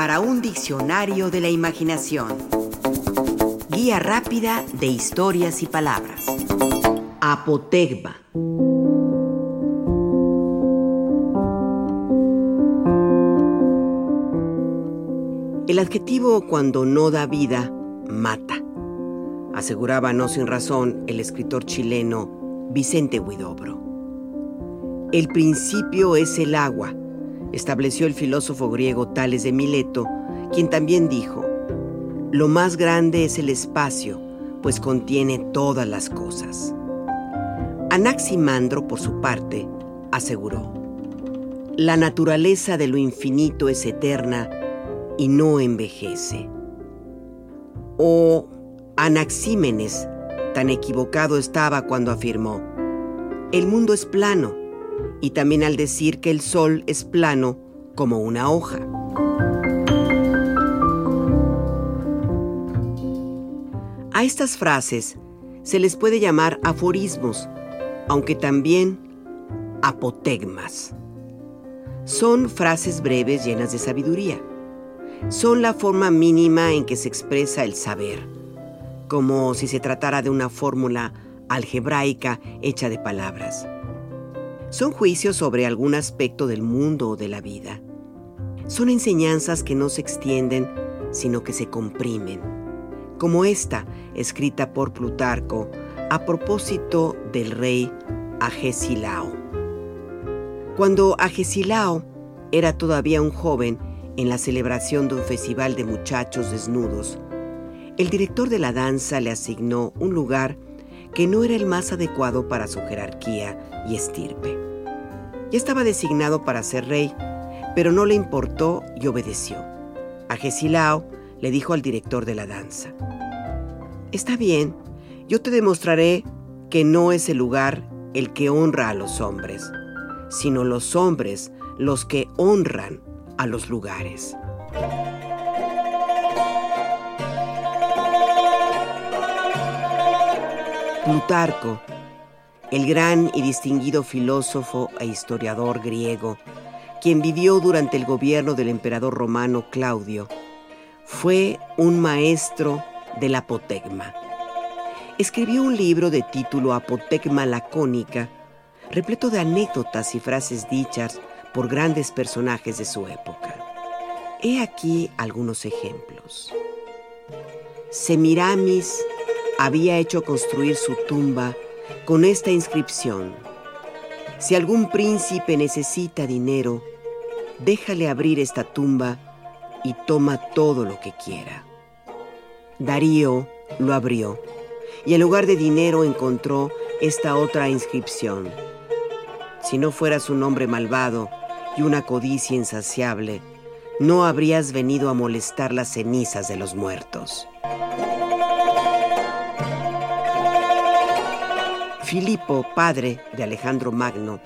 para un diccionario de la imaginación. Guía rápida de historias y palabras. Apotegma. El adjetivo cuando no da vida, mata. Aseguraba no sin razón el escritor chileno Vicente Huidobro. El principio es el agua, estableció el filósofo griego Tales de Mileto, quien también dijo, lo más grande es el espacio, pues contiene todas las cosas. Anaximandro, por su parte, aseguró, la naturaleza de lo infinito es eterna y no envejece. O Anaxímenes, tan equivocado estaba cuando afirmó, el mundo es plano, y también al decir que el sol es plano como una hoja. A estas frases se les puede llamar aforismos, aunque también apotegmas. Son frases breves llenas de sabiduría. Son la forma mínima en que se expresa el saber, como si se tratara de una fórmula algebraica hecha de palabras son juicios sobre algún aspecto del mundo o de la vida. Son enseñanzas que no se extienden, sino que se comprimen, como esta, escrita por Plutarco a propósito del rey Agesilao. Cuando Agesilao era todavía un joven en la celebración de un festival de muchachos desnudos, el director de la danza le asignó un lugar que no era el más adecuado para su jerarquía y estirpe. Ya estaba designado para ser rey, pero no le importó y obedeció. A Gesilao le dijo al director de la danza, Está bien, yo te demostraré que no es el lugar el que honra a los hombres, sino los hombres los que honran a los lugares. Plutarco, el gran y distinguido filósofo e historiador griego, quien vivió durante el gobierno del emperador romano Claudio, fue un maestro del apotegma. Escribió un libro de título Apotegma Lacónica, repleto de anécdotas y frases dichas por grandes personajes de su época. He aquí algunos ejemplos. Semiramis había hecho construir su tumba con esta inscripción. Si algún príncipe necesita dinero, déjale abrir esta tumba y toma todo lo que quiera. Darío lo abrió y en lugar de dinero encontró esta otra inscripción. Si no fueras un hombre malvado y una codicia insaciable, no habrías venido a molestar las cenizas de los muertos. Filipo, padre de Alejandro Magno,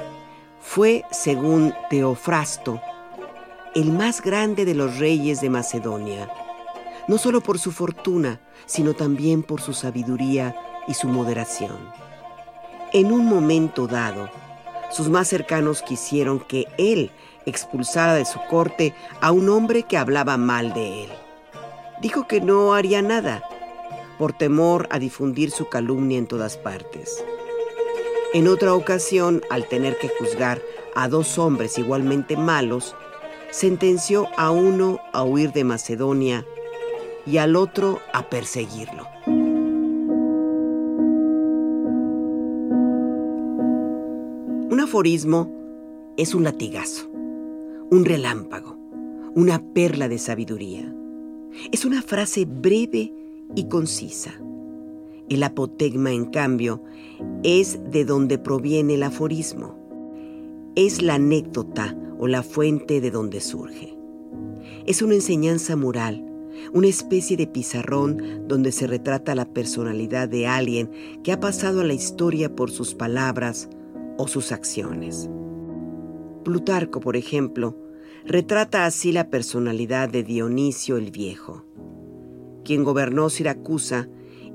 fue, según Teofrasto, el más grande de los reyes de Macedonia, no solo por su fortuna, sino también por su sabiduría y su moderación. En un momento dado, sus más cercanos quisieron que él expulsara de su corte a un hombre que hablaba mal de él. Dijo que no haría nada, por temor a difundir su calumnia en todas partes. En otra ocasión, al tener que juzgar a dos hombres igualmente malos, sentenció a uno a huir de Macedonia y al otro a perseguirlo. Un aforismo es un latigazo, un relámpago, una perla de sabiduría. Es una frase breve y concisa el apotegma, en cambio, es de donde proviene el aforismo. Es la anécdota o la fuente de donde surge. Es una enseñanza moral, una especie de pizarrón donde se retrata la personalidad de alguien que ha pasado a la historia por sus palabras o sus acciones. Plutarco, por ejemplo, retrata así la personalidad de Dionisio el Viejo, quien gobernó Siracusa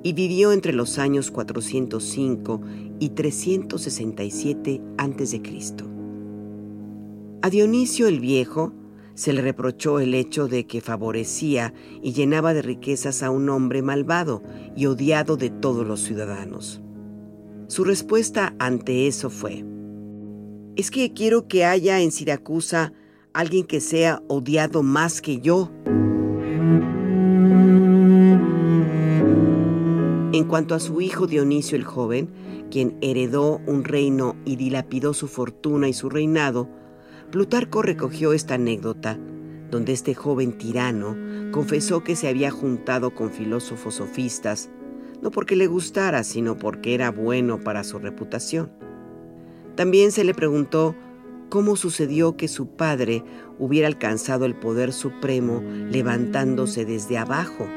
y vivió entre los años 405 y 367 a.C. A Dionisio el Viejo Se le reprochó el hecho de que favorecía y llenaba de riquezas a un hombre malvado y odiado de todos los ciudadanos. Su respuesta ante eso fue, es que quiero que haya en Siracusa alguien que sea odiado más que yo. En cuanto a su hijo Dionisio el joven, quien heredó un reino y dilapidó su fortuna y su reinado, Plutarco recogió esta anécdota, donde este joven tirano confesó que se había juntado con filósofos sofistas, no porque le gustara, sino porque era bueno para su reputación. También se le preguntó cómo sucedió que su padre hubiera alcanzado el poder supremo levantándose desde abajo,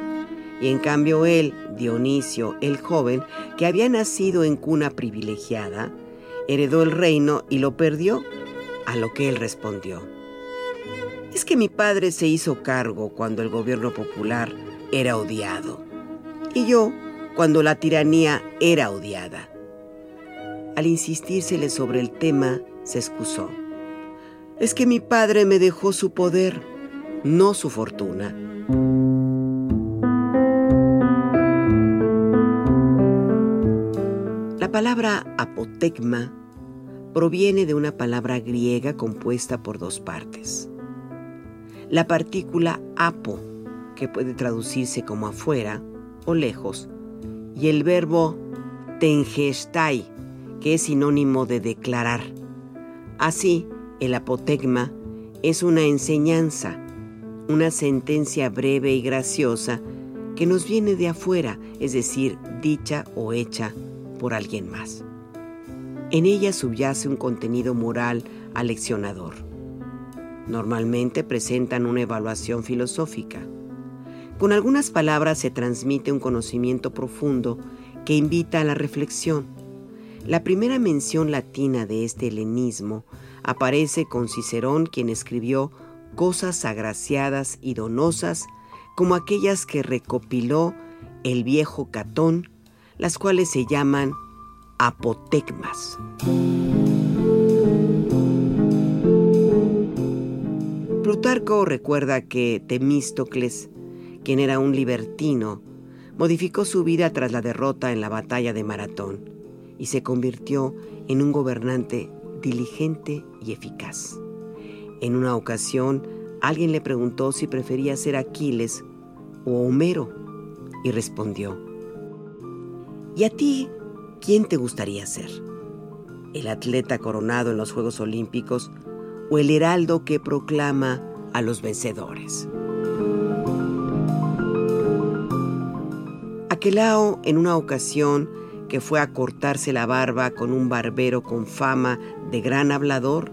y en cambio él, Dionisio el joven, que había nacido en cuna privilegiada, heredó el reino y lo perdió a lo que él respondió. Es que mi padre se hizo cargo cuando el gobierno popular era odiado y yo cuando la tiranía era odiada. Al insistírsele sobre el tema, se excusó. Es que mi padre me dejó su poder, no su fortuna. Palabra apotegma proviene de una palabra griega compuesta por dos partes. La partícula apo, que puede traducirse como afuera o lejos, y el verbo tengestai, que es sinónimo de declarar. Así, el apotegma es una enseñanza, una sentencia breve y graciosa que nos viene de afuera, es decir, dicha o hecha por alguien más. En ella subyace un contenido moral aleccionador. Normalmente presentan una evaluación filosófica. Con algunas palabras se transmite un conocimiento profundo que invita a la reflexión. La primera mención latina de este helenismo aparece con Cicerón, quien escribió cosas agraciadas y donosas como aquellas que recopiló el viejo Catón, las cuales se llaman apotegmas. Plutarco recuerda que Temístocles, quien era un libertino, modificó su vida tras la derrota en la batalla de Maratón y se convirtió en un gobernante diligente y eficaz. En una ocasión, alguien le preguntó si prefería ser Aquiles o Homero y respondió, ¿y a ti ¿quién te gustaría ser? ¿El atleta coronado en los Juegos Olímpicos o el heraldo que proclama a los vencedores? Aquelao, en una ocasión que fue a cortarse la barba con un barbero con fama de gran hablador,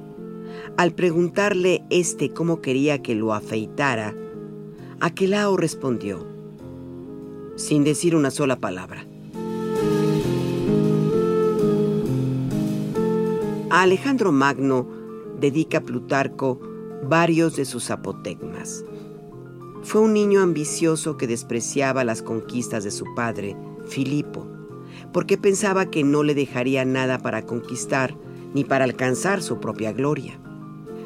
al preguntarle este cómo quería que lo afeitara, Aquelao respondió, sin decir una sola palabra. Alejandro Magno dedica Plutarco varios de sus apotegmas. Fue un niño ambicioso que despreciaba las conquistas de su padre, Filipo, porque pensaba que no le dejaría nada para conquistar ni para alcanzar su propia gloria.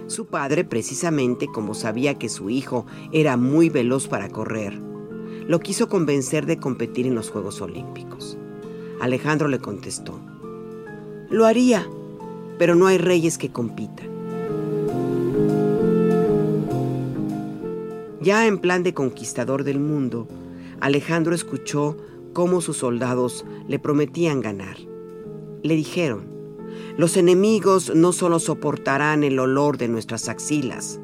Su padre, precisamente como sabía que su hijo era muy veloz para correr, lo quiso convencer de competir en los Juegos Olímpicos. Alejandro le contestó, lo haría, pero no hay reyes que compitan. Ya en plan de conquistador del mundo, Alejandro escuchó cómo sus soldados le prometían ganar. Le dijeron, los enemigos no solo soportarán el olor de nuestras axilas.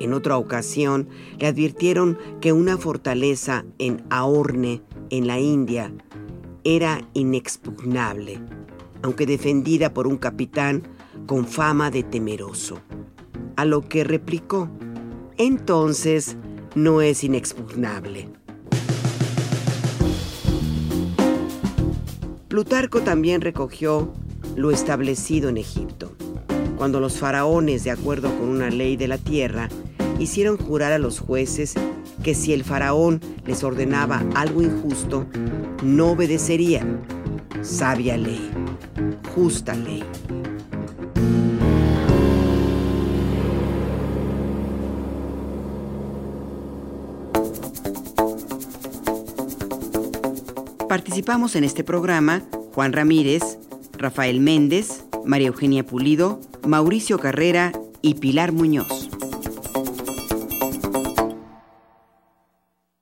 En otra ocasión le advirtieron que una fortaleza en Aorne, en la India, era inexpugnable aunque defendida por un capitán con fama de temeroso. A lo que replicó, entonces no es inexpugnable. Plutarco también recogió lo establecido en Egipto, cuando los faraones, de acuerdo con una ley de la tierra, hicieron jurar a los jueces que si el faraón les ordenaba algo injusto, no obedecerían. Sabia ley justa. Participamos en este programa Juan Ramírez, Rafael Méndez, María Eugenia Pulido, Mauricio Carrera y Pilar Muñoz.